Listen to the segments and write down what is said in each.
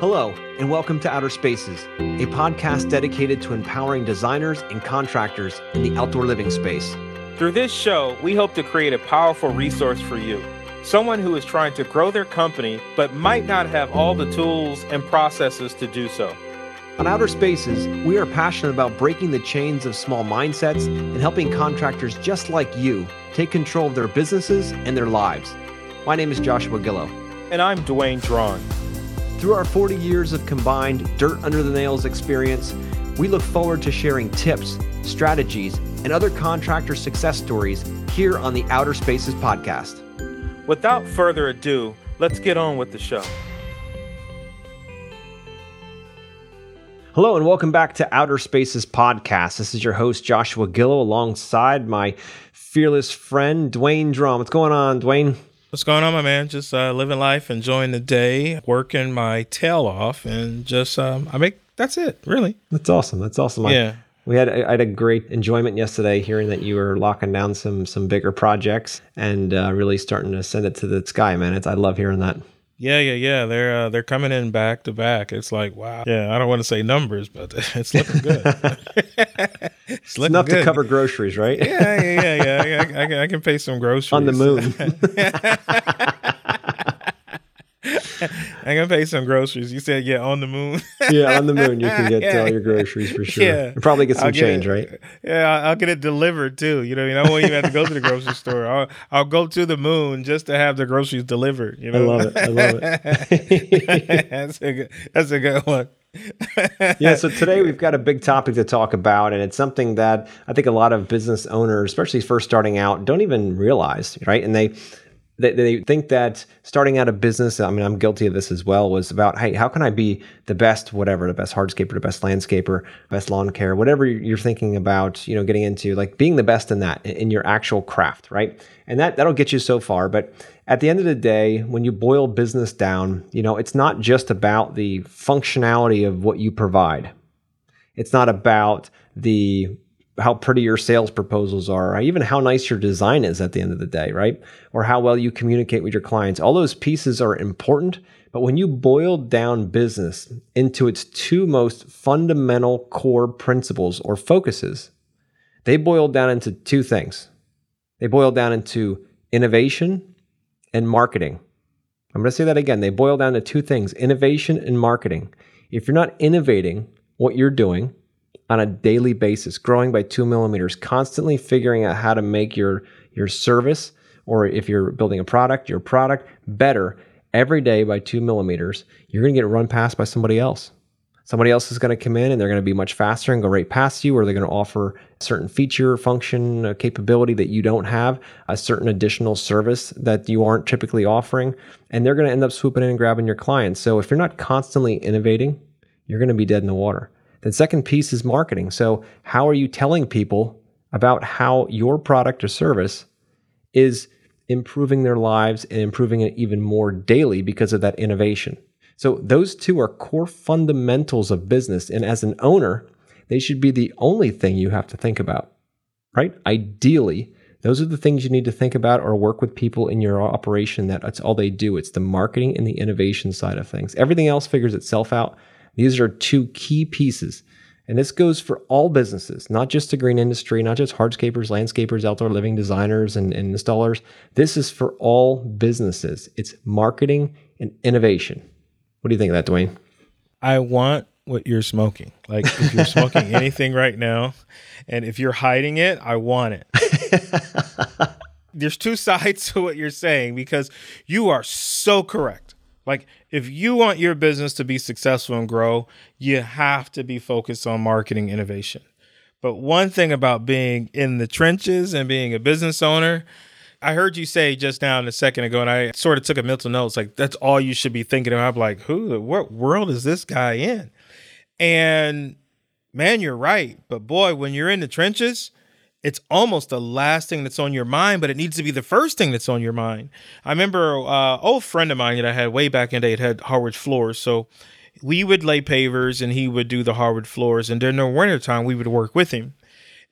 Hello, and welcome to Outer Spaces, a podcast dedicated to empowering designers and contractors in the outdoor living space. Through this show, we hope to create a powerful resource for you. Someone who is trying to grow their company but might not have all the tools and processes to do so. On Outer Spaces, we are passionate about breaking the chains of small mindsets and helping contractors just like you take control of their businesses and their lives. My name is Joshua Gillow. And I'm Dwayne Drawn. Through our 40 years of combined dirt under the nails experience, we look forward to sharing tips, strategies, and other contractor success stories here on the Outer Spaces podcast. Without further ado, let's get on with the show. Hello and welcome back to Outer Spaces Podcast. This is your host, Joshua Gillow, alongside my fearless friend, Dwayne Drum. What's going on, Dwayne? What's going on, my man? Just uh, living life, enjoying the day, working my tail off, and just, um, I make, that's it, really. That's awesome. That's awesome. Yeah. We had I had a great enjoyment yesterday hearing that you were locking down some some bigger projects and uh, really starting to send it to the sky, man. It's, I love hearing that. Yeah, yeah, yeah. They're uh, they're coming in back to back. It's like wow. Yeah, I don't want to say numbers, but it's looking good. it's, looking enough good. to cover groceries, right? yeah, yeah, yeah, yeah. I, I, I, can pay some groceries on the moon. I can pay some groceries. You said, yeah, on the moon. yeah, on the moon, you can get yeah. all your groceries for sure. Yeah. And probably get some get change, it, right? Yeah, I'll get it delivered too. You know, you know, I won't even have to go to the grocery store. I'll, I'll go to the moon just to have the groceries delivered. You know, I love it. I love it. that's a good. That's a good one. yeah, so today we've got a big topic to talk about, and it's something that I think a lot of business owners, especially first starting out, don't even realize, right? And they they, they think that starting out a business, I mean, I'm guilty of this as well, was about, hey, how can I be the best, whatever, the best hardscaper, the best landscaper, best lawn care, whatever you're thinking about, you know, getting into, like being the best in that, in your actual craft, right? And that, that'll get you so far. But at the end of the day, when you boil business down, you know, it's not just about the functionality of what you provide. It's not about the how pretty your sales proposals are, or even how nice your design is at the end of the day, right? Or how well you communicate with your clients. All those pieces are important, but when you boil down business into its two most fundamental core principles or focuses, they boil down into two things. They boil down into innovation and marketing. I'm going to say that again. They boil down to two things innovation and marketing. If you're not innovating what you're doing, on a daily basis, growing by two millimeters, constantly figuring out how to make your your service or if you're building a product, your product better every day by two millimeters, you're going to get run past by somebody else. Somebody else is going to come in and they're going to be much faster and go right past you, or they're going to offer a certain feature, function, uh, capability that you don't have, a certain additional service that you aren't typically offering, and they're going to end up swooping in and grabbing your clients. So if you're not constantly innovating, you're going to be dead in the water. The second piece is marketing. So, how are you telling people about how your product or service is improving their lives and improving it even more daily because of that innovation? So, those two are core fundamentals of business. And as an owner, they should be the only thing you have to think about, right? Ideally, those are the things you need to think about or work with people in your operation that that's all they do. It's the marketing and the innovation side of things. Everything else figures itself out. These are two key pieces. And this goes for all businesses, not just the green industry, not just hardscapers, landscapers, outdoor living designers, and, and installers. This is for all businesses. It's marketing and innovation. What do you think of that, Dwayne? I want what you're smoking. Like if you're smoking anything right now, and if you're hiding it, I want it. There's two sides to what you're saying because you are so correct. Like, if you want your business to be successful and grow, you have to be focused on marketing innovation. But one thing about being in the trenches and being a business owner, I heard you say just now in a second ago, and I sort of took a mental note. It's like that's all you should be thinking about. I'm like, who, what world is this guy in? And man, you're right. But boy, when you're in the trenches, it's almost the last thing that's on your mind, but it needs to be the first thing that's on your mind. I remember uh, old friend of mine that I had way back in the day had, had hardwood floors, so we would lay pavers and he would do the hardwood floors, and during the winter time we would work with him.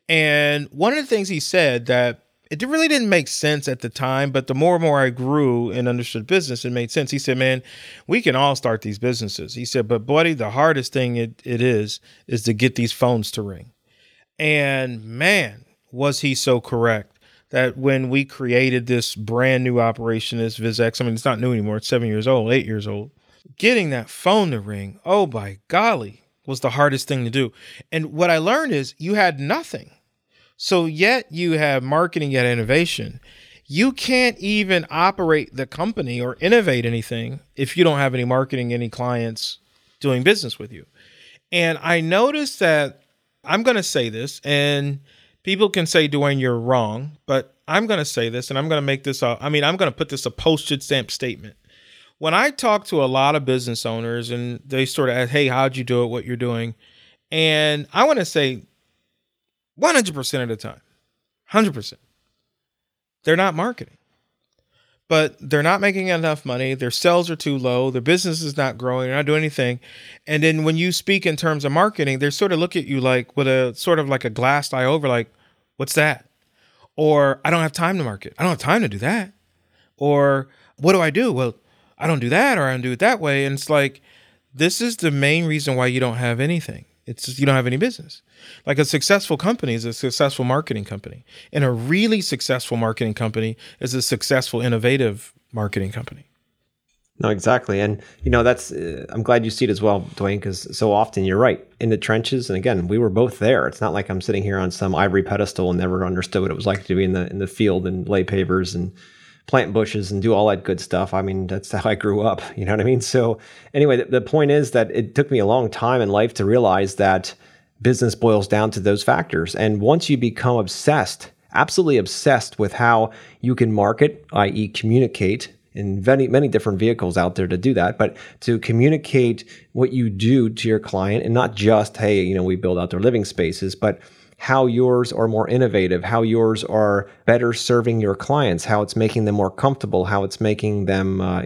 And one of the things he said that it really didn't make sense at the time, but the more and more I grew and understood business, it made sense. He said, Man, we can all start these businesses. He said, But buddy, the hardest thing it, it is, is to get these phones to ring. And man, was he so correct that when we created this brand new operation, this VizX, I mean, it's not new anymore, it's seven years old, eight years old, getting that phone to ring, oh by golly, was the hardest thing to do. And what I learned is you had nothing so yet you have marketing yet innovation. You can't even operate the company or innovate anything if you don't have any marketing, any clients doing business with you. And I noticed that I'm going to say this, and people can say, Dwayne, you're wrong, but I'm going to say this, and I'm going to make this, a, I mean, I'm going to put this a postage stamp statement. When I talk to a lot of business owners and they sort of ask, hey, how'd you do it, what you're doing? And I want to say 100% of the time. 100%. They're not marketing. But they're not making enough money. Their sales are too low. Their business is not growing. They're not doing anything. And then when you speak in terms of marketing, they sort of look at you like with a sort of like a glass eye over, like, what's that? Or I don't have time to market. I don't have time to do that. Or what do I do? Well, I don't do that or I don't do it that way. And it's like, this is the main reason why you don't have anything. It's just, you don't have any business. Like a successful company is a successful marketing company, and a really successful marketing company is a successful innovative marketing company. No, exactly, and you know that's. Uh, I'm glad you see it as well, Dwayne, because so often you're right in the trenches. And again, we were both there. It's not like I'm sitting here on some ivory pedestal and never understood what it was like to be in the in the field and lay pavers and plant bushes and do all that good stuff. I mean, that's how I grew up. You know what I mean? So, anyway, the, the point is that it took me a long time in life to realize that business boils down to those factors. And once you become obsessed, absolutely obsessed with how you can market, i.e., communicate, in many many different vehicles out there to do that but to communicate what you do to your client and not just hey you know we build outdoor living spaces but how yours are more innovative, how yours are better serving your clients, how it's making them more comfortable, how it's making them uh,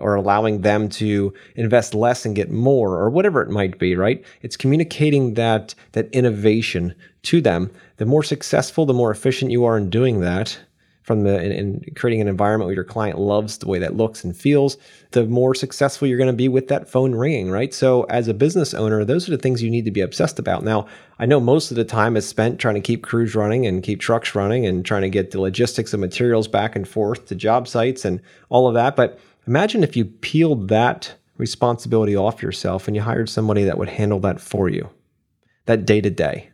or allowing them to invest less and get more, or whatever it might be. Right? It's communicating that that innovation to them. The more successful, the more efficient you are in doing that, from the in, in, creating an environment where your client loves the way that looks and feels, the more successful you're going to be with that phone ringing, right? So as a business owner, those are the things you need to be obsessed about. Now, I know most of the time is spent trying to keep crews running and keep trucks running and trying to get the logistics of materials back and forth to job sites and all of that. But imagine if you peeled that responsibility off yourself and you hired somebody that would handle that for you, that day to day,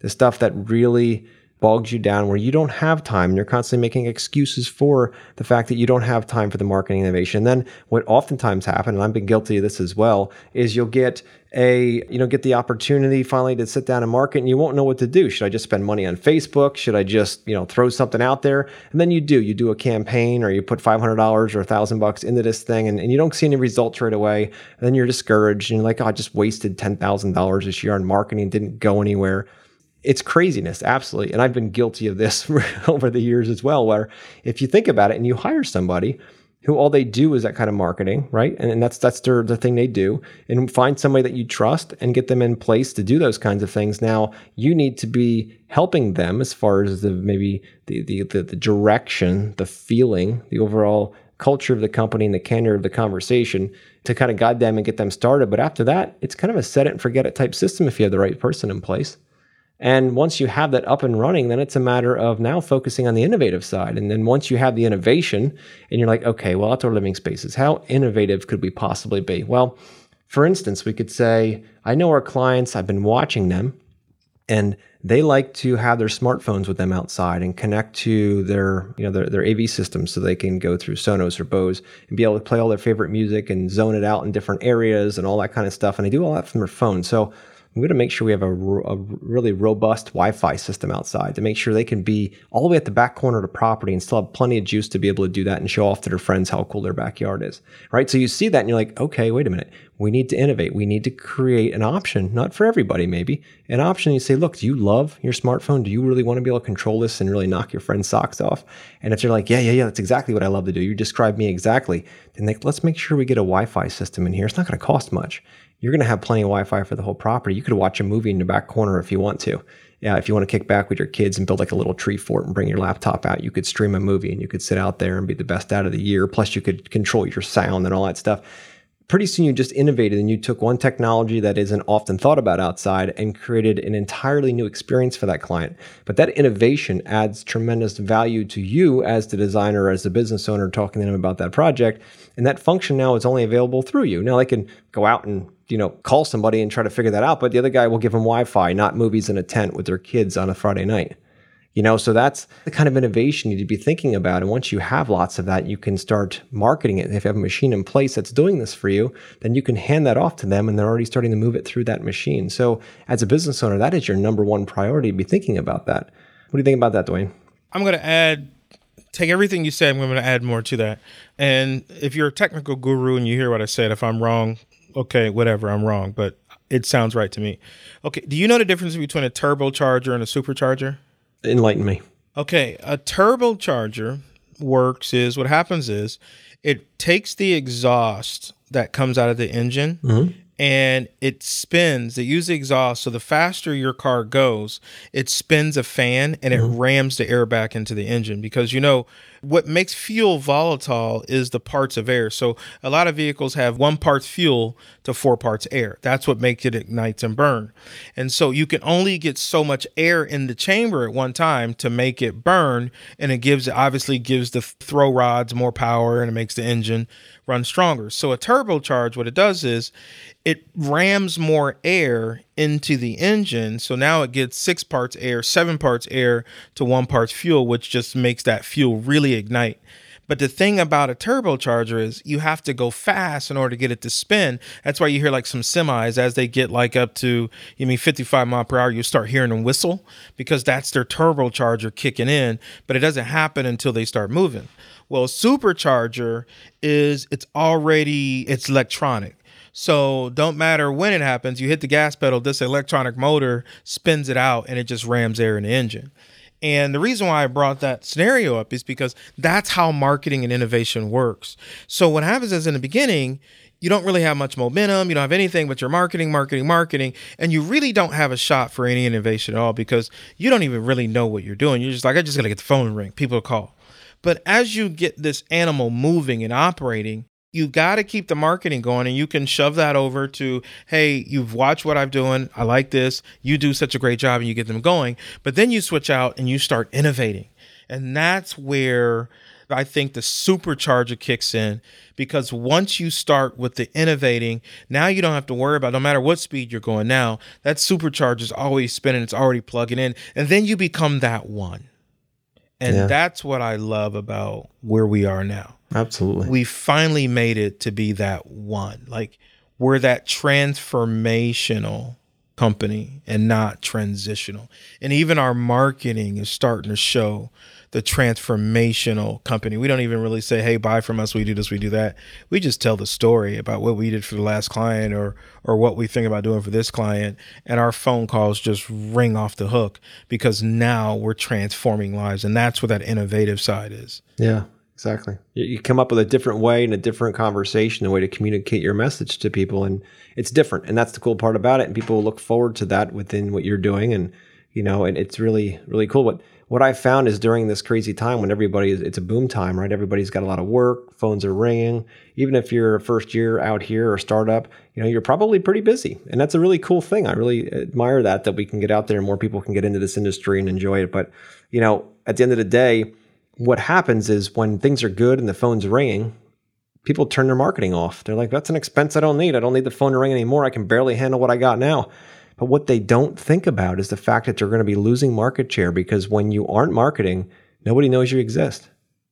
the stuff that really bogs you down where you don't have time and you're constantly making excuses for the fact that you don't have time for the marketing innovation. And then what oftentimes happens, and I've been guilty of this as well, is you'll get a you know get the opportunity finally to sit down and market and you won't know what to do. Should i just spend money on facebook? Should i just you know throw something out there? And then you do. You do a campaign or you put $500 or 1000 bucks into this thing and, and you don't see any results right away. And then you're discouraged and you're like oh, i just wasted $10000 this year on marketing. Didn't go anywhere it's craziness, absolutely. And I've been guilty of this over the years as well, where if you think about it and you hire somebody who all they do is that kind of marketing, right? And, and that's that's their the thing they do, and find somebody that you trust and get them in place to do those kinds of things. Now you need to be helping them as far as the maybe the the, the, the direction, the feeling, the overall culture of the company and the candor of the conversation to kind of guide them and get them started. But after that, it's kind of a set it and forget it type system if you have the right person in place. And once you have that up and running, then it's a matter of now focusing on the innovative side. And then once you have the innovation and you're like, okay, well, outdoor living spaces, how innovative could we possibly be? Well, for instance, we could say, I know our clients, I've been watching them, and they like to have their smartphones with them outside and connect to their, you know, their, their AV systems so they can go through Sonos or Bose and be able to play all their favorite music and zone it out in different areas and all that kind of stuff. And they do all that from their phone. So we got to make sure we have a, a, really robust Wi-Fi system outside to make sure they can be all the way at the back corner of the property and still have plenty of juice to be able to do that and show off to their friends how cool their backyard is. Right? So you see that and you're like, okay, wait a minute. We need to innovate. We need to create an option, not for everybody, maybe an option. You say, look, do you love your smartphone? Do you really want to be able to control this and really knock your friend's socks off? And if they're like, yeah, yeah, yeah, that's exactly what I love to do. You describe me exactly. Then let's make sure we get a Wi-Fi system in here. It's not going to cost much you're going to have plenty of Wi-Fi for the whole property. You could watch a movie in the back corner if you want to. Yeah, if you want to kick back with your kids and build like a little tree fort and bring your laptop out, you could stream a movie and you could sit out there and be the best out of the year. Plus, you could control your sound and all that stuff pretty soon you just innovated and you took one technology that isn't often thought about outside and created an entirely new experience for that client. But that innovation adds tremendous value to you as the designer, as the business owner, talking to them about that project. And that function now is only available through you. Now they can go out and you know call somebody and try to figure that out, but the other guy will give them Wi-Fi, not movies in a tent with their kids on a Friday night. You know, so that's the kind of innovation you need to be thinking about. And once you have lots of that, you can start marketing it. if you have a machine in place that's doing this for you, then you can hand that off to them and they're already starting to move it through that machine. So as a business owner, that is your number one priority. To be thinking about that. What do you think about that, Dwayne? I'm going to add take everything you said. I'm going to add more to that. And if you're a technical guru and you hear what I said, if I'm wrong, okay, whatever, I'm wrong, but it sounds right to me. Okay, do you know the difference between a turbocharger and a supercharger? Enlighten me. Okay, a turbocharger works is what happens is it takes the exhaust that comes out of the engine mm-hmm and it spins. It uses exhaust, so the faster your car goes, it spins a fan and it mm-hmm. rams the air back into the engine. Because you know what makes fuel volatile is the parts of air. So a lot of vehicles have one part fuel to four parts air. That's what makes it ignites and burn. And so you can only get so much air in the chamber at one time to make it burn, and it gives obviously gives the throw rods more power and it makes the engine run stronger. So a turbocharge, what it does is it rams more air into the engine. So now it gets six parts air, seven parts air to one part fuel, which just makes that fuel really ignite. But the thing about a turbocharger is you have to go fast in order to get it to spin. That's why you hear like some semis as they get like up to you mean 55 mile per hour, you start hearing them whistle because that's their turbocharger kicking in. But it doesn't happen until they start moving. Well, supercharger is it's already it's electronic. So don't matter when it happens, you hit the gas pedal, this electronic motor spins it out and it just rams air in the engine. And the reason why I brought that scenario up is because that's how marketing and innovation works. So what happens is in the beginning, you don't really have much momentum, you don't have anything but you're marketing, marketing, marketing, and you really don't have a shot for any innovation at all because you don't even really know what you're doing. You're just like, I just gotta get the phone ring, people call. But as you get this animal moving and operating, you got to keep the marketing going and you can shove that over to hey you've watched what i'm doing i like this you do such a great job and you get them going but then you switch out and you start innovating and that's where i think the supercharger kicks in because once you start with the innovating now you don't have to worry about no matter what speed you're going now that supercharger is always spinning it's already plugging in and then you become that one and yeah. that's what I love about where we are now. Absolutely. We finally made it to be that one. Like we're that transformational company and not transitional. And even our marketing is starting to show the transformational company. We don't even really say, "Hey, buy from us. We do this, we do that." We just tell the story about what we did for the last client or or what we think about doing for this client, and our phone calls just ring off the hook because now we're transforming lives, and that's what that innovative side is. Yeah, exactly. You come up with a different way and a different conversation, a way to communicate your message to people, and it's different, and that's the cool part about it. And people look forward to that within what you're doing, and you know, and it's really really cool. What what I found is during this crazy time when everybody is, it's a boom time, right? Everybody's got a lot of work, phones are ringing. Even if you're a first year out here or startup, you know, you're probably pretty busy. And that's a really cool thing. I really admire that, that we can get out there and more people can get into this industry and enjoy it. But, you know, at the end of the day, what happens is when things are good and the phone's ringing, people turn their marketing off. They're like, that's an expense I don't need. I don't need the phone to ring anymore. I can barely handle what I got now. But what they don't think about is the fact that you're going to be losing market share because when you aren't marketing, nobody knows you exist.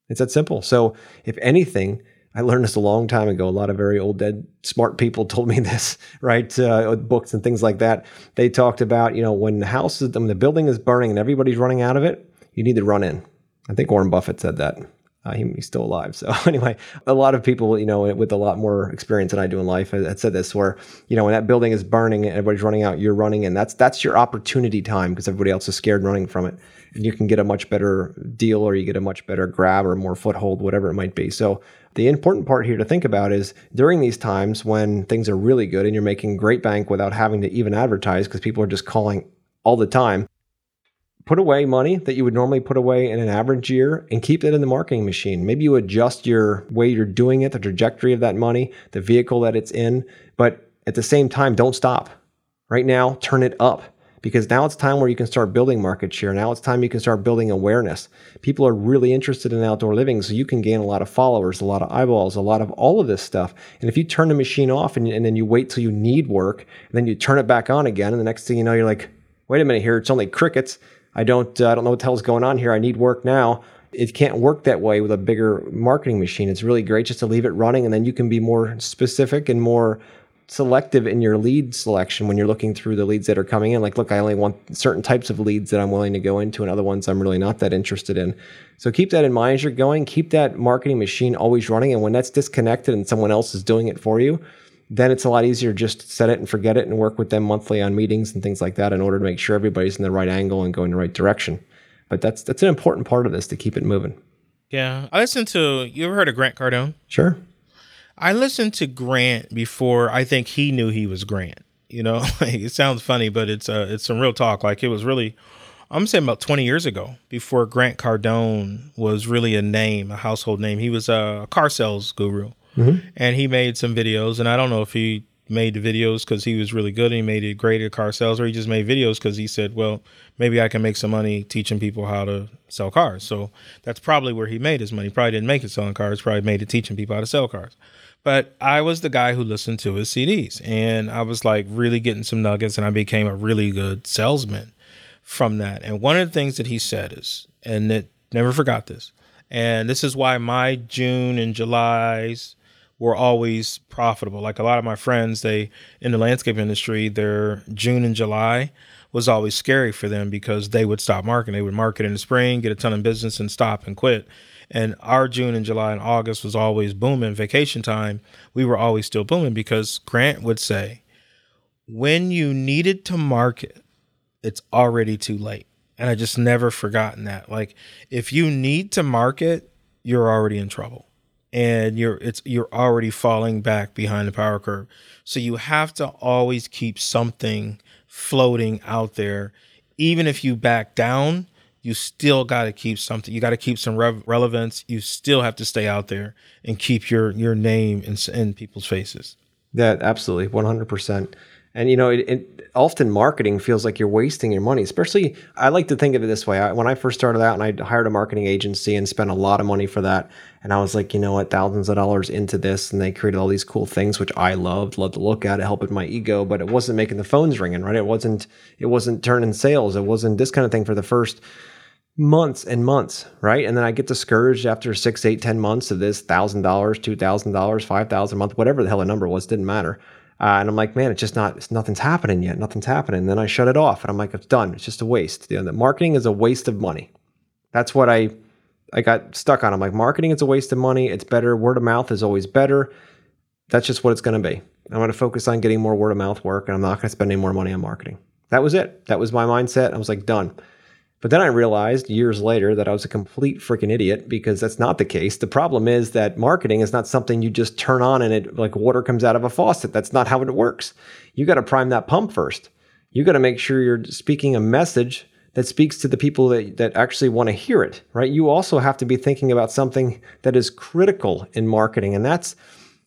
It's that simple. So, if anything, I learned this a long time ago. A lot of very old, dead, smart people told me this, right? Uh, books and things like that. They talked about, you know, when the house is, when the building is burning and everybody's running out of it, you need to run in. I think Warren Buffett said that. Uh, he, he's still alive. So anyway, a lot of people, you know, with a lot more experience than I do in life, had said this, where you know when that building is burning and everybody's running out, you're running, and that's that's your opportunity time because everybody else is scared running from it, and you can get a much better deal or you get a much better grab or more foothold, whatever it might be. So the important part here to think about is during these times when things are really good and you're making great bank without having to even advertise because people are just calling all the time put away money that you would normally put away in an average year and keep it in the marketing machine. Maybe you adjust your way you're doing it, the trajectory of that money, the vehicle that it's in, but at the same time, don't stop. Right now, turn it up because now it's time where you can start building market share. Now it's time you can start building awareness. People are really interested in outdoor living, so you can gain a lot of followers, a lot of eyeballs, a lot of all of this stuff. And if you turn the machine off and, and then you wait till you need work, and then you turn it back on again, and the next thing you know, you're like, wait a minute here, it's only crickets. I don't uh, I don't know what the hell's going on here. I need work now. It can't work that way with a bigger marketing machine. It's really great just to leave it running, and then you can be more specific and more selective in your lead selection when you're looking through the leads that are coming in. Like, look, I only want certain types of leads that I'm willing to go into, and other ones I'm really not that interested in. So keep that in mind as you're going. Keep that marketing machine always running, and when that's disconnected and someone else is doing it for you, then it's a lot easier just set it and forget it and work with them monthly on meetings and things like that in order to make sure everybody's in the right angle and going the right direction. But that's that's an important part of this to keep it moving. Yeah. I listened to you ever heard of Grant Cardone? Sure. I listened to Grant before I think he knew he was Grant. You know, like, it sounds funny, but it's uh it's some real talk. Like it was really I'm saying about 20 years ago, before Grant Cardone was really a name, a household name. He was a car sales guru. Mm-hmm. And he made some videos, and I don't know if he made the videos because he was really good and he made it great at car sales, or he just made videos because he said, well, maybe I can make some money teaching people how to sell cars. So that's probably where he made his money. Probably didn't make it selling cars, probably made it teaching people how to sell cars. But I was the guy who listened to his CDs and I was like really getting some nuggets and I became a really good salesman from that. And one of the things that he said is, and it never forgot this, and this is why my June and July's were always profitable. Like a lot of my friends, they in the landscape industry, their June and July was always scary for them because they would stop marketing. They would market in the spring, get a ton of business, and stop and quit. And our June and July and August was always booming. Vacation time, we were always still booming because Grant would say, when you needed to market, it's already too late. And I just never forgotten that. Like, if you need to market, you're already in trouble and you're it's you're already falling back behind the power curve. So you have to always keep something floating out there. Even if you back down, you still got to keep something. You got to keep some rev- relevance. You still have to stay out there and keep your your name in, in people's faces. That absolutely, one hundred percent. And you know, it, it, often marketing feels like you're wasting your money. Especially, I like to think of it this way. I, when I first started out, and I hired a marketing agency and spent a lot of money for that, and I was like, you know what, thousands of dollars into this, and they created all these cool things which I loved, loved to look at, it helped with my ego, but it wasn't making the phones ringing, right? It wasn't, it wasn't turning sales. It wasn't this kind of thing for the first months and months, right? And then I get discouraged after six, eight, ten months of this thousand dollars, two thousand dollars, five thousand a month, whatever the hell the number was, didn't matter. Uh, and I'm like, man, it's just not, it's, nothing's happening yet. Nothing's happening. And then I shut it off and I'm like, it's done. It's just a waste. You know, marketing is a waste of money. That's what I, I got stuck on. I'm like, marketing is a waste of money. It's better. Word of mouth is always better. That's just what it's going to be. I'm going to focus on getting more word of mouth work and I'm not going to spend any more money on marketing. That was it. That was my mindset. I was like, done. But then I realized years later that I was a complete freaking idiot because that's not the case. The problem is that marketing is not something you just turn on and it like water comes out of a faucet. That's not how it works. You got to prime that pump first. You got to make sure you're speaking a message that speaks to the people that, that actually want to hear it, right? You also have to be thinking about something that is critical in marketing. And that's,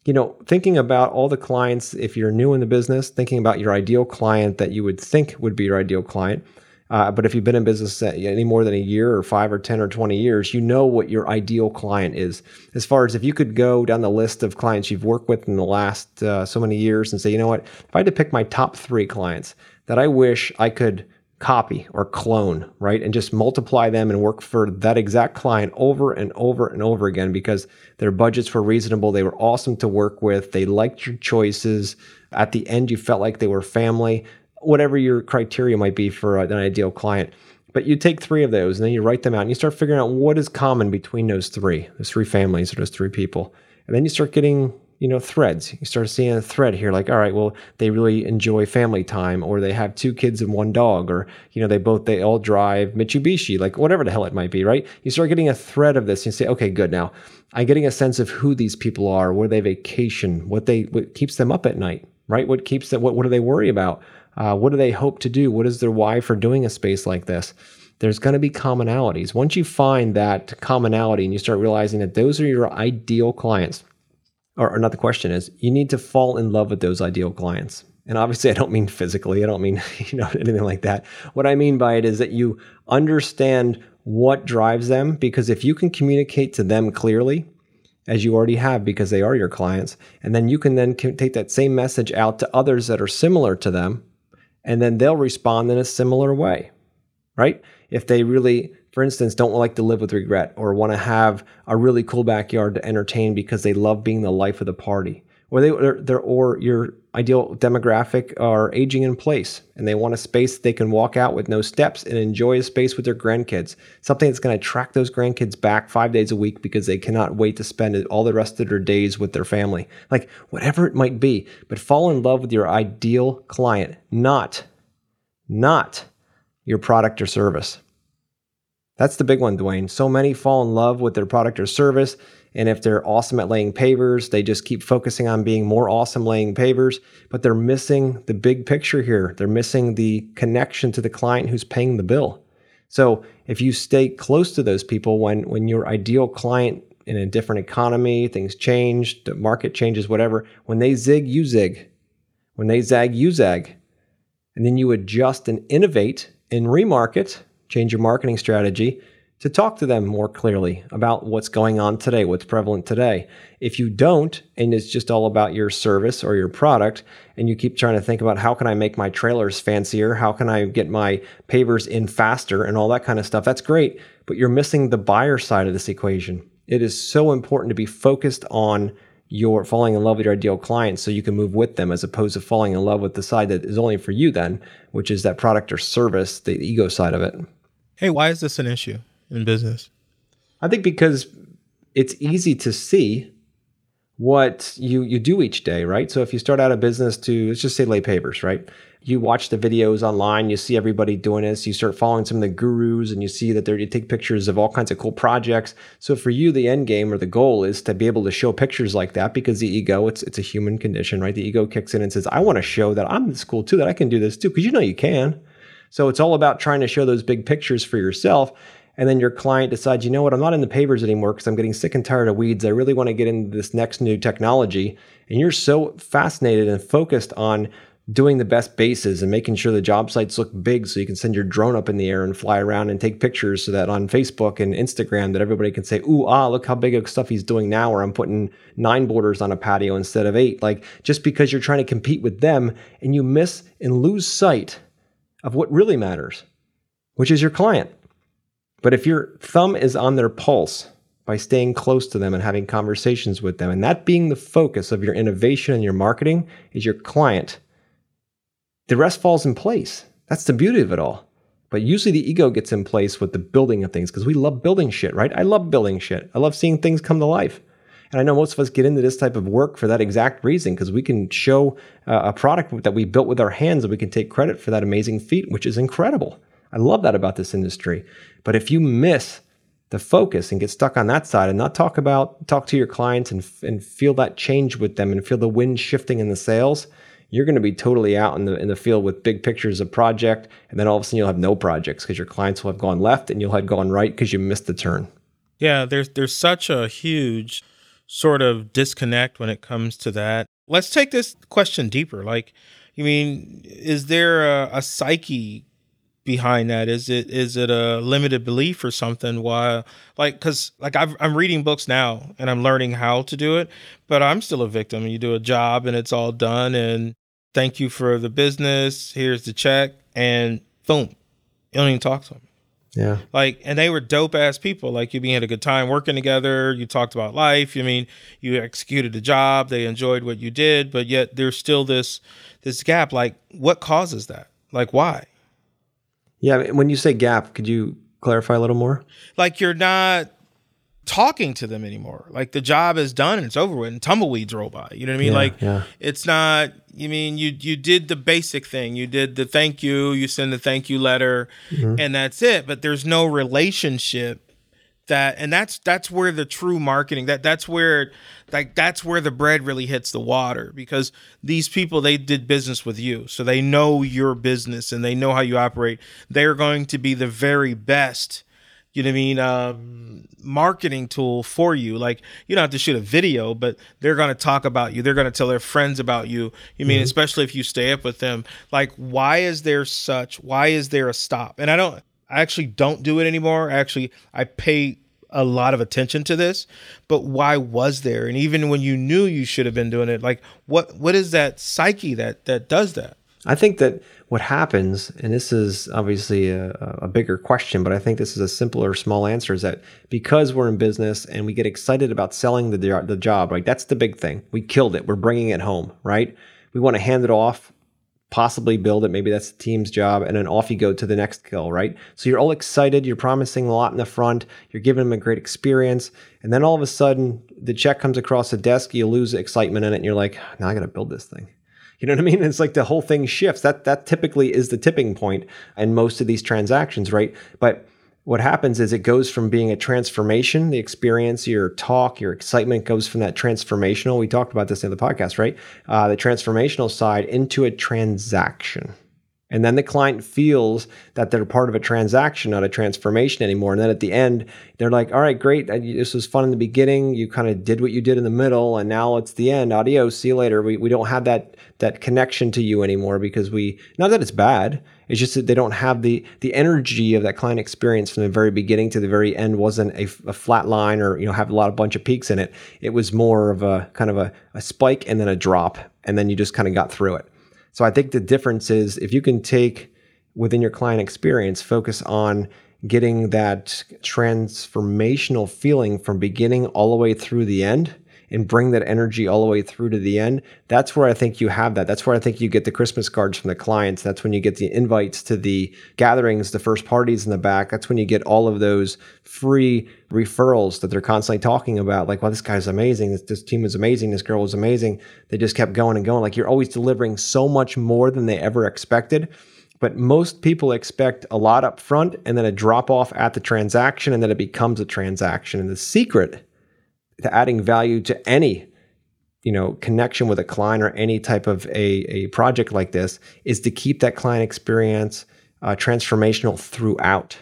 you know, thinking about all the clients, if you're new in the business, thinking about your ideal client that you would think would be your ideal client uh, but if you've been in business any more than a year or five or 10 or 20 years, you know what your ideal client is. As far as if you could go down the list of clients you've worked with in the last uh, so many years and say, you know what, if I had to pick my top three clients that I wish I could copy or clone, right? And just multiply them and work for that exact client over and over and over again because their budgets were reasonable. They were awesome to work with. They liked your choices. At the end, you felt like they were family whatever your criteria might be for uh, an ideal client. But you take three of those and then you write them out and you start figuring out what is common between those three, those three families or those three people. And then you start getting, you know, threads. You start seeing a thread here like, all right, well, they really enjoy family time or they have two kids and one dog or, you know, they both, they all drive Mitsubishi, like whatever the hell it might be, right? You start getting a thread of this and you say, okay, good. Now I'm getting a sense of who these people are, where they vacation, what they, what keeps them up at night, right? What keeps them, what, what do they worry about? Uh, what do they hope to do? What is their why for doing a space like this? There's going to be commonalities. Once you find that commonality and you start realizing that those are your ideal clients, or, or not the question is, you need to fall in love with those ideal clients. And obviously, I don't mean physically. I don't mean you know anything like that. What I mean by it is that you understand what drives them, because if you can communicate to them clearly, as you already have because they are your clients. And then you can then take that same message out to others that are similar to them and then they'll respond in a similar way, right? If they really, for instance, don't like to live with regret or want to have a really cool backyard to entertain because they love being the life of the party, or they they're, or your ideal demographic are aging in place and they want a space they can walk out with no steps and enjoy a space with their grandkids, something that's going to attract those grandkids back five days a week because they cannot wait to spend all the rest of their days with their family. Like whatever it might be, but fall in love with your ideal client, not, not your product or service. That's the big one, Dwayne. So many fall in love with their product or service and if they're awesome at laying pavers, they just keep focusing on being more awesome laying pavers, but they're missing the big picture here. They're missing the connection to the client who's paying the bill. So if you stay close to those people when when your ideal client in a different economy, things change, the market changes, whatever, when they zig, you zig. When they zag, you zag. And then you adjust and innovate and remarket, change your marketing strategy to talk to them more clearly about what's going on today, what's prevalent today. If you don't, and it's just all about your service or your product, and you keep trying to think about how can I make my trailers fancier, how can I get my pavers in faster, and all that kind of stuff, that's great, but you're missing the buyer side of this equation. It is so important to be focused on your falling in love with your ideal client so you can move with them as opposed to falling in love with the side that is only for you then, which is that product or service, the ego side of it. Hey, why is this an issue? in business? I think because it's easy to see what you you do each day, right? So if you start out a business to let's just say lay pavers, right? You watch the videos online, you see everybody doing this, you start following some of the gurus and you see that they're take pictures of all kinds of cool projects. So for you, the end game or the goal is to be able to show pictures like that because the ego, it's it's a human condition, right? The ego kicks in and says, I want to show that I'm this cool too, that I can do this too, because you know you can. So it's all about trying to show those big pictures for yourself and then your client decides, you know what, I'm not in the pavers anymore because I'm getting sick and tired of weeds. I really want to get into this next new technology. And you're so fascinated and focused on doing the best bases and making sure the job sites look big so you can send your drone up in the air and fly around and take pictures so that on Facebook and Instagram that everybody can say, ooh, ah, look how big of stuff he's doing now, or I'm putting nine borders on a patio instead of eight. Like just because you're trying to compete with them and you miss and lose sight of what really matters, which is your client. But if your thumb is on their pulse by staying close to them and having conversations with them, and that being the focus of your innovation and your marketing is your client, the rest falls in place. That's the beauty of it all. But usually the ego gets in place with the building of things because we love building shit, right? I love building shit. I love seeing things come to life. And I know most of us get into this type of work for that exact reason because we can show uh, a product that we built with our hands and we can take credit for that amazing feat, which is incredible. I love that about this industry. But if you miss the focus and get stuck on that side and not talk about talk to your clients and, and feel that change with them and feel the wind shifting in the sales, you're going to be totally out in the in the field with big pictures of project, and then all of a sudden you'll have no projects because your clients will have gone left and you'll have gone right because you missed the turn. Yeah, there's there's such a huge sort of disconnect when it comes to that. Let's take this question deeper. Like, you mean, is there a, a psyche behind that? Is it is it a limited belief or something? Why, like, because like i am reading books now and I'm learning how to do it, but I'm still a victim. You do a job and it's all done, and thank you for the business. Here's the check, and boom, you don't even talk to them. Yeah. Like, and they were dope ass people. Like, you had a good time working together. You talked about life. You mean you executed the job. They enjoyed what you did, but yet there's still this this gap. Like, what causes that? Like, why? Yeah, when you say gap, could you clarify a little more? Like you're not talking to them anymore. Like the job is done and it's over with and tumbleweeds roll by. You know what I mean? Yeah, like yeah. it's not you mean you you did the basic thing. You did the thank you, you send the thank you letter Mm-hmm. and that's it. But there's no relationship that and that's that's where the true marketing that that's where like that's where the bread really hits the water because these people they did business with you so they know your business and they know how you operate they're going to be the very best you know what I mean, um, marketing tool for you. Like you don't have to shoot a video, but they're gonna talk about you. They're gonna tell their friends about you. You mean, especially if you stay up with them. Like, why is there such? Why is there a stop? And I don't. I actually don't do it anymore. Actually, I pay a lot of attention to this. But why was there? And even when you knew you should have been doing it, like what what is that psyche that that does that? I think that what happens, and this is obviously a, a bigger question, but I think this is a simpler, small answer, is that because we're in business and we get excited about selling the, the job, right? That's the big thing. We killed it. We're bringing it home, right? We want to hand it off, possibly build it. Maybe that's the team's job. And then off you go to the next kill, right? So you're all excited. You're promising a lot in the front. You're giving them a great experience. And then all of a sudden, the check comes across the desk. You lose excitement in it. And you're like, now I got to build this thing. You know what I mean? It's like the whole thing shifts. That that typically is the tipping point in most of these transactions, right? But what happens is it goes from being a transformation, the experience, your talk, your excitement goes from that transformational. We talked about this in the podcast, right? Uh, the transformational side into a transaction. And then the client feels that they're part of a transaction, not a transformation anymore. And then at the end, they're like, all right, great. This was fun in the beginning. You kind of did what you did in the middle. And now it's the end. Adios. See you later. We, we don't have that, that connection to you anymore because we, not that it's bad. It's just that they don't have the, the energy of that client experience from the very beginning to the very end wasn't a, a flat line or, you know, have a lot of bunch of peaks in it. It was more of a kind of a, a spike and then a drop. And then you just kind of got through it. So I think the difference is if you can take within your client experience, focus on getting that transformational feeling from beginning all the way through the end and bring that energy all the way through to the end. That's where I think you have that. That's where I think you get the Christmas cards from the clients. That's when you get the invites to the gatherings, the first parties in the back. That's when you get all of those free referrals that they're constantly talking about. Like, well, this guy's amazing. This, this team is amazing. This girl is amazing. They just kept going and going. Like, you're always delivering so much more than they ever expected. But most people expect a lot up front and then a drop off at the transaction, and then it becomes a transaction. And the secret to adding value to any you know connection with a client or any type of a, a project like this is to keep that client experience uh, transformational throughout.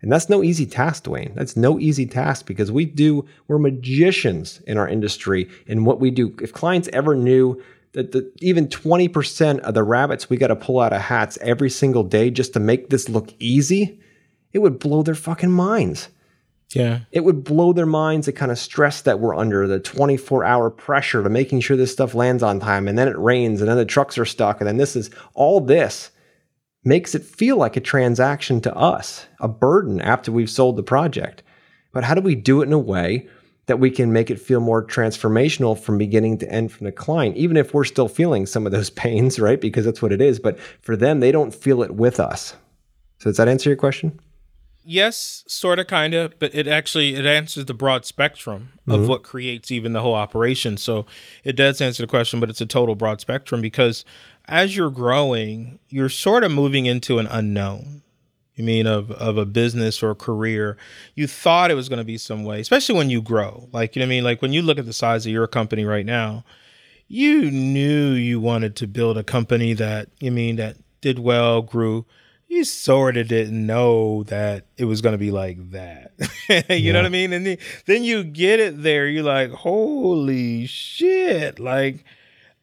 And that's no easy task dwayne. That's no easy task because we do we're magicians in our industry in what we do. If clients ever knew that the, even 20% of the rabbits we got to pull out of hats every single day just to make this look easy it would blow their fucking minds Yeah. it would blow their minds the kind of stress that we're under, the 24 hour pressure to making sure this stuff lands on time, and then it rains, and then the trucks are stuck, and then this is all this makes it feel like a transaction to us, a burden after we've sold the project. But how do we do it in a way that we can make it feel more transformational from beginning to end from the client, even if we're still feeling some of those pains, right? Because that's what it is. But for them, they don't feel it with us. So does that answer your question? Yes sort of kind of but it actually it answers the broad spectrum of mm-hmm. what creates even the whole operation. So it does answer the question but it's a total broad spectrum because as you're growing you're sort of moving into an unknown. You mean of of a business or a career. You thought it was going to be some way especially when you grow. Like you know what i mean? Like when you look at the size of your company right now you knew you wanted to build a company that you mean that did well grew you sort of didn't know that it was going to be like that. you know what I mean? And then, then you get it there. You're like, holy shit. Like,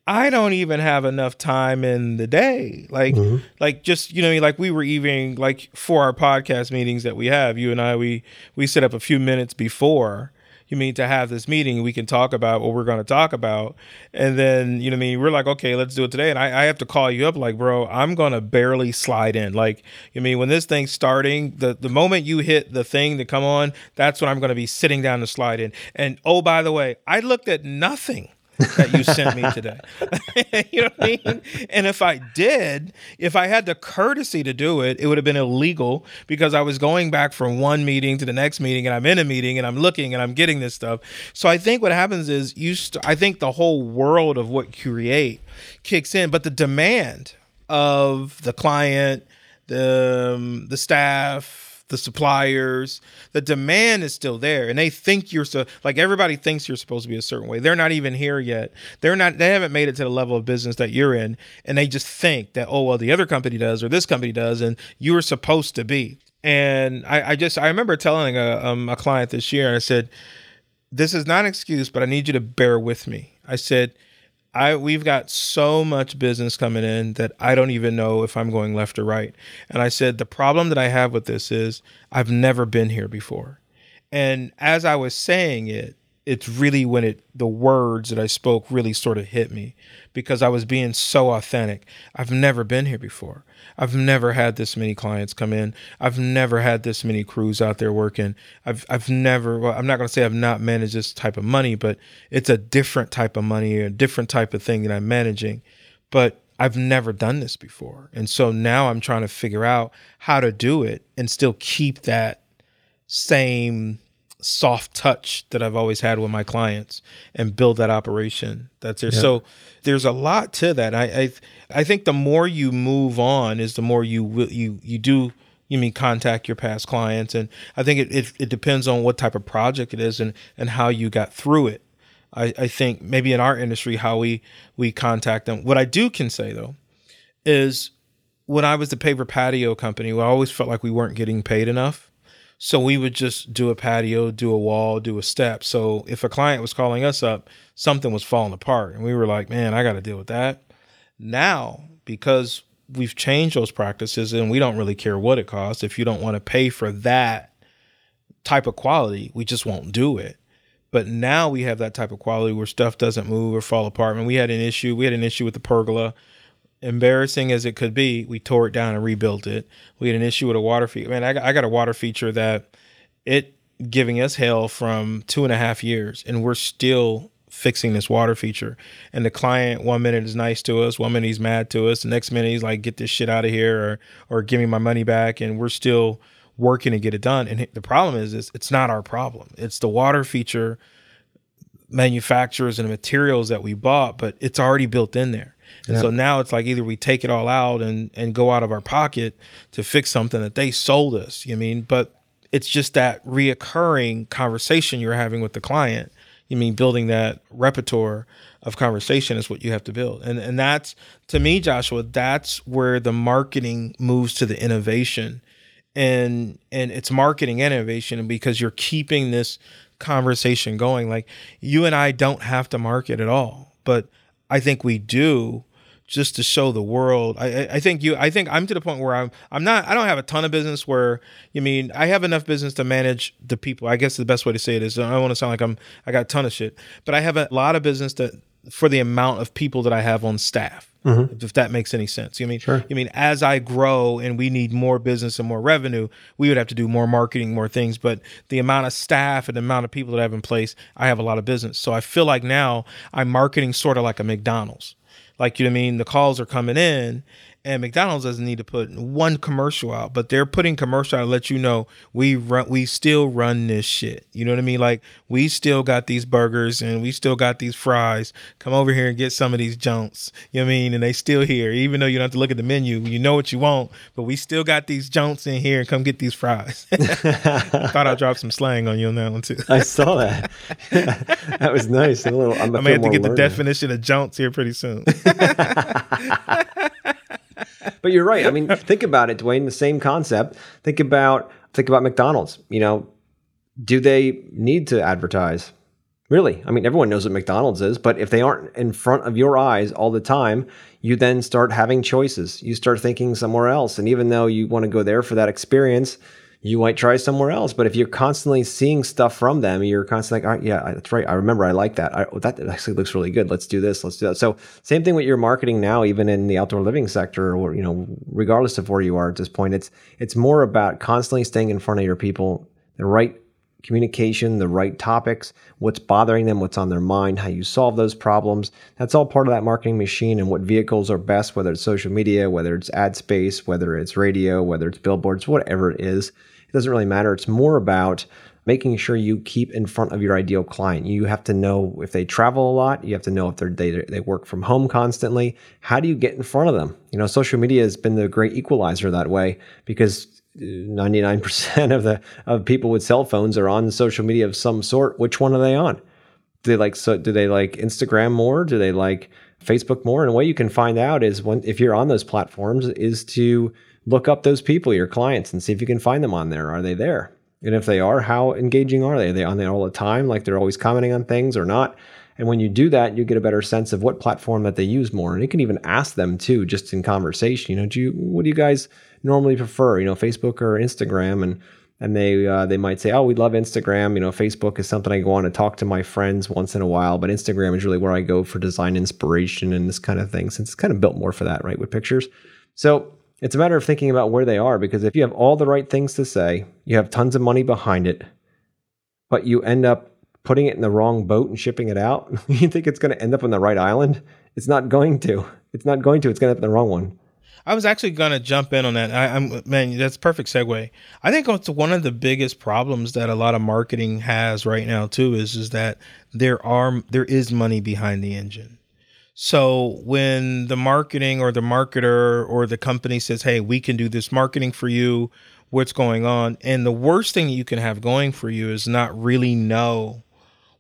I don't even have enough time in the day. Like, mm-hmm. like just, you know, like we were even like for our podcast meetings that we have, you and I, we, we set up a few minutes before you mean to have this meeting we can talk about what we're going to talk about? And then you know i mean? We're like okay let's do it today. And I, I have to call you up like bro i'm going to barely slide in. Like you mean? When this thing's starting the, the moment you hit the thing to come on that's when i'm going to be sitting down to slide in. And oh by the way i looked at nothing that you sent me today. you know what I mean? And if I did, if I had the courtesy to do it, it would have been illegal because I was going back from one meeting to the next meeting and I'm in a meeting and I'm looking and I'm getting this stuff. So I think what happens is you st- I think the whole world of what create kicks in, but the demand of the client, the um, the staff, the suppliers, the demand is still there, and they think you're so like everybody thinks you're supposed to be a certain way. They're not even here yet. They're not. They haven't made it to the level of business that you're in, and they just think that oh well, the other company does or this company does, and you are supposed to be. And I, I just I remember telling a, um, a client this year, and I said, "This is not an excuse, but I need you to bear with me." I said I we've got so much business coming in that I don't even know if I'm going left or right. And I said the problem that I have with this is I've never been here before. And as I was saying it, it's really when it the words that I spoke really sort of hit me because I was being so authentic. I've never been here before. I've never had this many clients come in. I've never had this many crews out there working. I've I've never well, I'm not going to say I've not managed this type of money, but it's a different type of money, a different type of thing that I'm managing. But I've never done this before. And so now I'm trying to figure out how to do it and still keep that same soft touch that I've always had with my clients and build that operation that's there. Yeah. So there's a lot to that. I, I I think the more you move on is the more you will you you do you mean contact your past clients and I think it, it, it depends on what type of project it is and and how you got through it. I, I think maybe in our industry how we we contact them. What I do can say though is when I was the paper patio company, I always felt like we weren't getting paid enough so we would just do a patio, do a wall, do a step. So if a client was calling us up, something was falling apart. And we were like, man, I got to deal with that. Now, because we've changed those practices and we don't really care what it costs, if you don't want to pay for that type of quality, we just won't do it. But now we have that type of quality where stuff doesn't move or fall apart. And we had an issue. We had an issue with the pergola embarrassing as it could be, we tore it down and rebuilt it. We had an issue with a water feature. Man, I got, I got a water feature that it giving us hell from two and a half years, and we're still fixing this water feature. And the client one minute is nice to us, one minute he's mad to us, the next minute he's like, "Get this shit out of here," or or give me my money back, and we're still working to get it done. And the problem is, is it's not our problem. It's the water feature manufacturers and the materials that we bought, but it's already built in there. And yeah. so now it's like either we take it all out and and go out of our pocket to fix something that they sold us. You mean, but it's just that reoccurring conversation you're having with the client. You mean building that repertoire of conversation is what you have to build. And and that's to me, Joshua, that's where the marketing moves to the innovation. And and it's marketing and innovation because you're keeping this conversation going. Like you and I don't have to market at all, but I think we do just to show the world. I, I think you. I think I'm to the point where I'm. I'm not. I don't have a ton of business. Where you mean I have enough business to manage the people. I guess the best way to say it is I don't want to sound like I'm. I got a ton of shit, but I have a lot of business that for the amount of people that I have on staff. Mm-hmm. If that makes any sense, you mean? Sure. You mean as I grow and we need more business and more revenue, we would have to do more marketing, more things. But the amount of staff and the amount of people that I have in place, I have a lot of business. So I feel like now I'm marketing sort of like a McDonald's. Like you know what I mean? The calls are coming in and McDonald's doesn't need to put one commercial out, but they're putting commercial out to let you know we run, we still run this shit. You know what I mean? Like we still got these burgers and we still got these fries. Come over here and get some of these junks. You know what I mean? And they still here, even though you don't have to look at the menu. You know what you want, but we still got these junks in here and come get these fries. Thought I'd drop some slang on you on that one too. I saw that. that was nice. A little, I'm I may have to get learning. the definition of junks here pretty soon but you're right. I mean, think about it, Dwayne. The same concept. Think about think about McDonald's. You know, do they need to advertise? Really? I mean, everyone knows what McDonald's is, but if they aren't in front of your eyes all the time, you then start having choices. You start thinking somewhere else. And even though you want to go there for that experience, you might try somewhere else. But if you're constantly seeing stuff from them, you're constantly like, yeah, that's right. I remember I like that. I, that actually looks really good. Let's do this. Let's do that. So same thing with your marketing now, even in the outdoor living sector, or you know, regardless of where you are at this point, it's it's more about constantly staying in front of your people, the right communication, the right topics, what's bothering them, what's on their mind, how you solve those problems. That's all part of that marketing machine and what vehicles are best, whether it's social media, whether it's ad space, whether it's radio, whether it's billboards, whatever it is. It doesn't really matter. It's more about making sure you keep in front of your ideal client. You have to know if they travel a lot. You have to know if they they work from home constantly. How do you get in front of them? You know, social media has been the great equalizer that way because uh, 99% of the of people with cell phones are on social media of some sort. Which one are they on? Do they like so do they like Instagram more? Do they like Facebook more? And a way you can find out is when if you're on those platforms is to look up those people, your clients, and see if you can find them on there. Are they there? And if they are, how engaging are they? Are they on there all the time? Like they're always commenting on things or not? And when you do that, you get a better sense of what platform that they use more. And you can even ask them too, just in conversation. You know, do you what do you guys normally prefer? You know, Facebook or Instagram? And and they uh, they might say, oh, we love Instagram. You know, Facebook is something I go on to talk to my friends once in a while, but Instagram is really where I go for design inspiration and this kind of thing, since it's kind of built more for that, right, with pictures. So it's a matter of thinking about where they are because if you have all the right things to say, you have tons of money behind it, but you end up putting it in the wrong boat and shipping it out, you think it's going to end up on the right island? It's not going to. It's not going to. It's going to end up in the wrong one. I was actually going to jump in on that. I, am man, that's perfect segue. I think it's one of the biggest problems that a lot of marketing has right now too is is that there are there is money behind the engine. So when the marketing or the marketer or the company says, "Hey, we can do this marketing for you," what's going on? And the worst thing that you can have going for you is not really know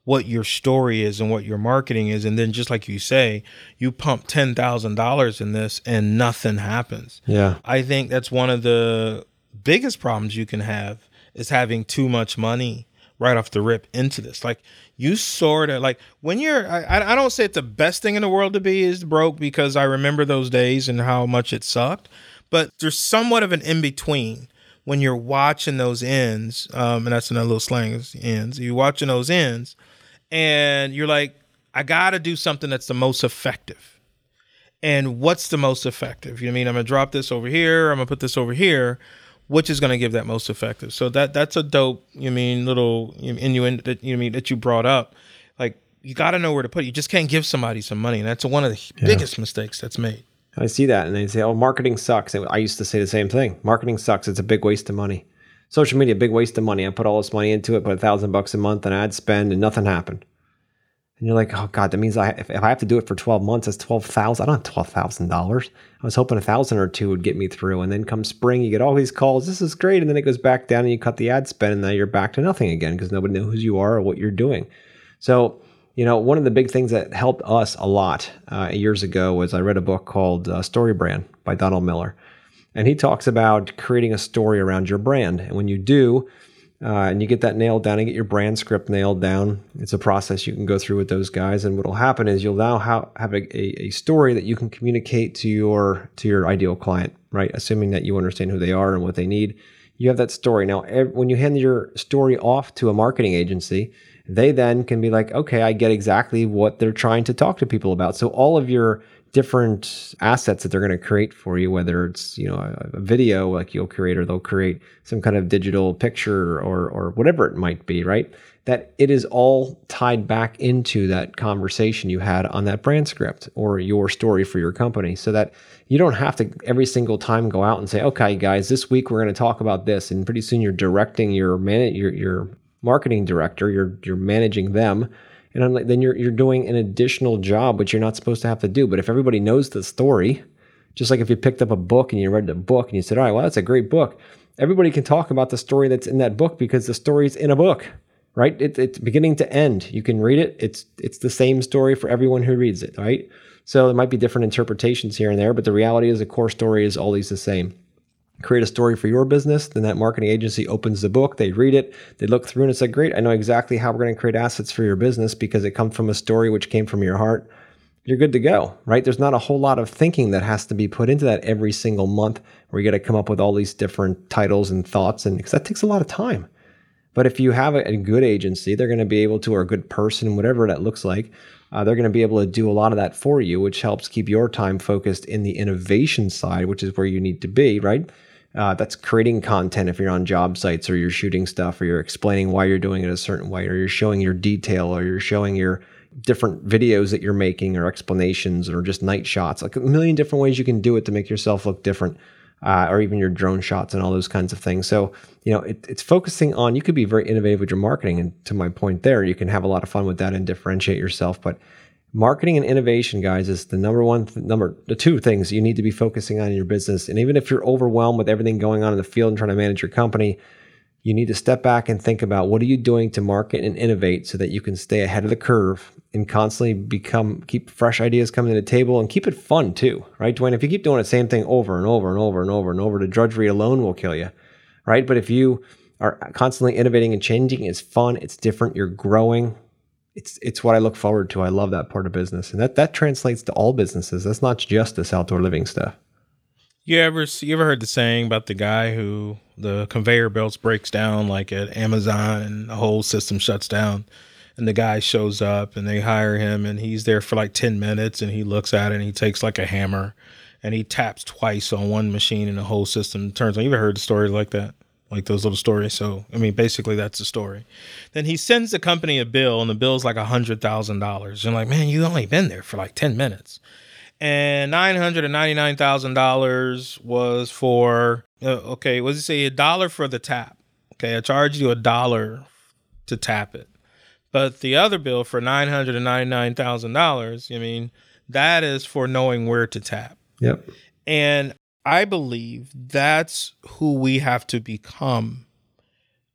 what your story is and what your marketing is, and then just like you say, you pump ten thousand dollars in this and nothing happens. Yeah, I think that's one of the biggest problems you can have is having too much money right off the rip into this. Like you sort of like when you're, I, I don't say it's the best thing in the world to be is broke because I remember those days and how much it sucked, but there's somewhat of an in between when you're watching those ends. Um, and that's another little slang ends. You're watching those ends and you're like, I got to do something that's the most effective. And what's the most effective? You know what I mean? I'm gonna drop this over here. I'm gonna put this over here which is going to give that most effective. So that that's a dope, you mean little innuendo that you mean that you brought up. Like you got to know where to put it. You just can't give somebody some money, and that's one of the yeah. biggest mistakes that's made. I see that, and they say, "Oh, marketing sucks." I used to say the same thing. Marketing sucks. It's a big waste of money. Social media, big waste of money. I put all this money into it, put a thousand bucks a month on ad spend, and nothing happened and you're like, oh god, that means I if, if I have to do it for 12 months, that's 12,000. I don't have 12,000 dollars. I was hoping a thousand or two would get me through, and then come spring, you get all these calls. This is great, and then it goes back down, and you cut the ad spend, and now you're back to nothing again because nobody knows who you are or what you're doing. So, you know, one of the big things that helped us a lot uh, years ago was I read a book called uh, StoryBrand by Donald Miller, and he talks about creating a story around your brand, and when you do uh, and you get that nailed down and get your brand script nailed down. It's a process you can go through with those guys. And what will happen is you'll now ha- have a, a, a, story that you can communicate to your to your ideal client, right? Assuming that you understand who they are and what they need. You have that story now. When you hand your story off to a marketing agency, they then can be like, okay, I get exactly what they're trying to talk to people about. So all of your different assets that they're going to create for you, whether it's you know a, a, video like you'll create, or they'll create some kind of digital picture, or or whatever it might be, right? That it is all tied back into that conversation you had on that brand script or your story for your company, so that you don't have to every single time go out and say, okay, guys, this week we're going to talk about this, and pretty soon you're directing your man your your marketing director, you're you're managing them and I'm like, then you're you're doing an additional job which you're not supposed to have to do. But if everybody knows the story, just like if you picked up a book and you read the book and you said, "All right, well, that's a great book," everybody can talk about the story that's in that book because the story's in a book, right? It, it's beginning to end. You can read it. It's it's the same story for everyone who reads it, right? So there might be different interpretations here and there, but the reality is the core story is always the same create a story for your business. Then that marketing agency opens the book, they read it, they look through, and it's like, great, I know exactly how we're going to create assets for your business because it comes from a story which came from your heart. You're good to go, right? There's not a whole lot of thinking that has to be put into that every single month where you got to come up with all these different titles and thoughts, and because that takes a lot of time. But if you have a, good agency, they're going to be able to, or a good person, whatever that looks like, uh, they're going to be able to do a lot of that for you, which helps keep your time focused in the innovation side, which is where you need to be, right? Uh, that's creating content if you're on job sites or you're shooting stuff or you're explaining why you're doing it a certain way or you're showing your detail or you're showing your different videos that you're making or explanations or just night shots like a million different ways you can do it to make yourself look different uh, or even your drone shots and all those kinds of things. So you know it, it's focusing on you could be very innovative with your marketing and to my point there you can have a lot of fun with that and differentiate yourself but marketing and innovation guys is the number one th- number the two things you need to be focusing on in your business. And even if you're overwhelmed with everything going on in the field and trying to manage your company you need to step back and think about what are you doing to market and innovate so that you can stay ahead of the curve and constantly become keep fresh ideas coming to the table and keep it fun too right dwayne? If you keep doing the same thing over and over and over and over and over the drudgery alone will kill you right? But if you are constantly innovating and changing it's fun it's different you're growing it's it's what I look forward to. I love that part of business, and that that translates to all businesses. That's not just this outdoor living stuff. You ever you ever heard the saying about the guy who the conveyor belts breaks down like at Amazon and the whole system shuts down, and the guy shows up and they hire him and he's there for like ten minutes and he looks at it and he takes like a hammer and he taps twice on one machine and the whole system turns on. You ever heard a story like that? Like those little stories. So, I mean, basically that's the story. Then he sends the company a bill, and the bill's like a hundred thousand dollars. And like, man, you only been there for like ten minutes, and nine hundred and ninety nine thousand dollars was for uh, okay, was it say a dollar for the tap? Okay, I charged you a dollar to tap it, but the other bill for nine hundred and ninety nine thousand dollars, I mean, that is for knowing where to tap. Yep. And I believe that's who we have to become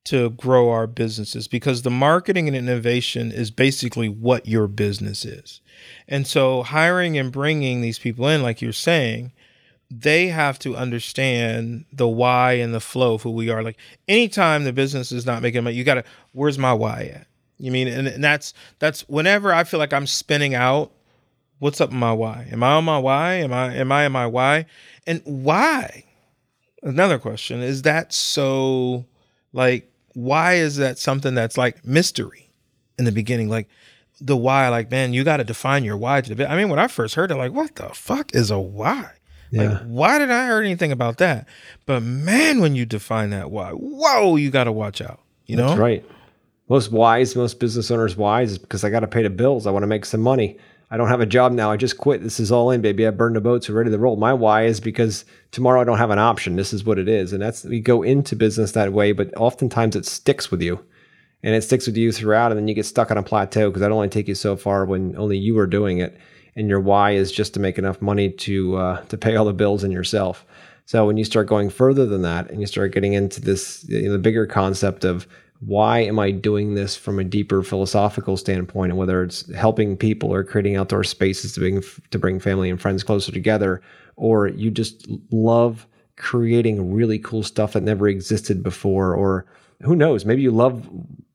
to grow our businesses because the marketing and innovation is basically what your business is. And so hiring and bringing these people in like you're saying, they have to understand the why and the flow of who we are. Like anytime the business is not making money, you got to where's my why at? You mean and, and that's that's whenever I feel like I'm spinning out what's up my why? Am I on my why? Am I am I in my why? And why? Another question is that so like why is that something that's like mystery in the beginning? Like the why, like, man, you got to define your why to the bit. I mean, when I first heard it, like, what the fuck is a why? Yeah. Like, why did I heard anything about that? But man, when you define that why, whoa, you got to watch out. You know, That's right. Most wise, most business owners wise is because I got to pay the bills. I want to make some money. I don't have a job now. I just quit. This is all in, baby. I burned the boats. We're ready to roll. My why is because tomorrow I don't have an option. This is what it is. And that's, we go into business that way, but oftentimes it sticks with you and it sticks with you throughout. And then you get stuck on a plateau because that only take you so far when only you are doing it. And your why is just to make enough money to, uh, to pay all the bills and yourself. So when you start going further than that and you start getting into this, you know, the bigger concept of why am I doing this from a deeper philosophical standpoint, and whether it's helping people or creating outdoor spaces to bring to bring family and friends closer together, or you just love creating really cool stuff that never existed before, or who knows, maybe you love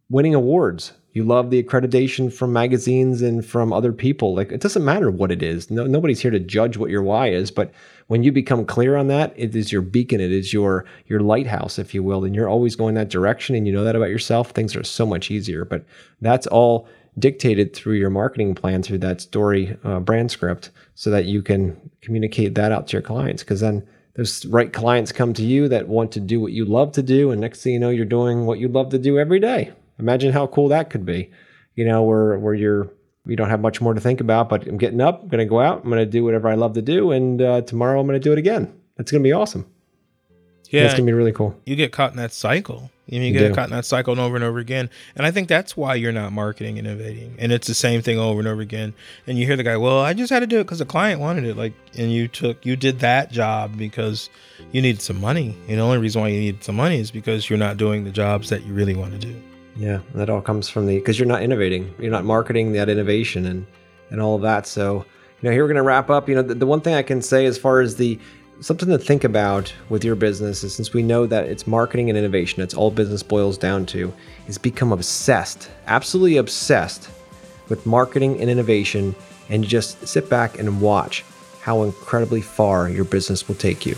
winning awards. You love the accreditation from magazines and from other people. Like it doesn't matter what it is. No, nobody's here to judge what your why is, but when you become clear on that, it is your beacon, it is your your lighthouse, if you will, and you're always going that direction and you know that about yourself, things are so much easier. But that's all dictated through your marketing plan, through that story uh, brand script, so that you can communicate that out to your clients. Because then those right clients come to you that want to do what you love to do, and next thing you know, you're doing what you love to do every day. Imagine how cool that could be. You know, where where you're we don't have much more to think about. But I'm getting up, I'm going to go out, I'm going to do whatever I love to do, and uh, tomorrow I'm going to do it again. That's going to be awesome. Yeah, it's going to be really cool. You get caught in that cycle. You, you get caught in that cycle and over and over again. And I think that's why you're not marketing innovating. And it's the same thing over and over again. And you hear the guy, well, I just had to do it because the client wanted it. Like, and you took, you did that job because you needed some money. And the only reason why you needed some money is because you're not doing the jobs that you really want to do. Yeah, that all comes from the because you're not innovating, you're not marketing that innovation and and all of that. So you know, here we're going to wrap up. You know, the, the one thing I can say as far as the something to think about with your business is since we know that it's marketing and innovation, it's all business boils down to, is become obsessed, absolutely obsessed with marketing and innovation, and just sit back and watch how incredibly far your business will take you.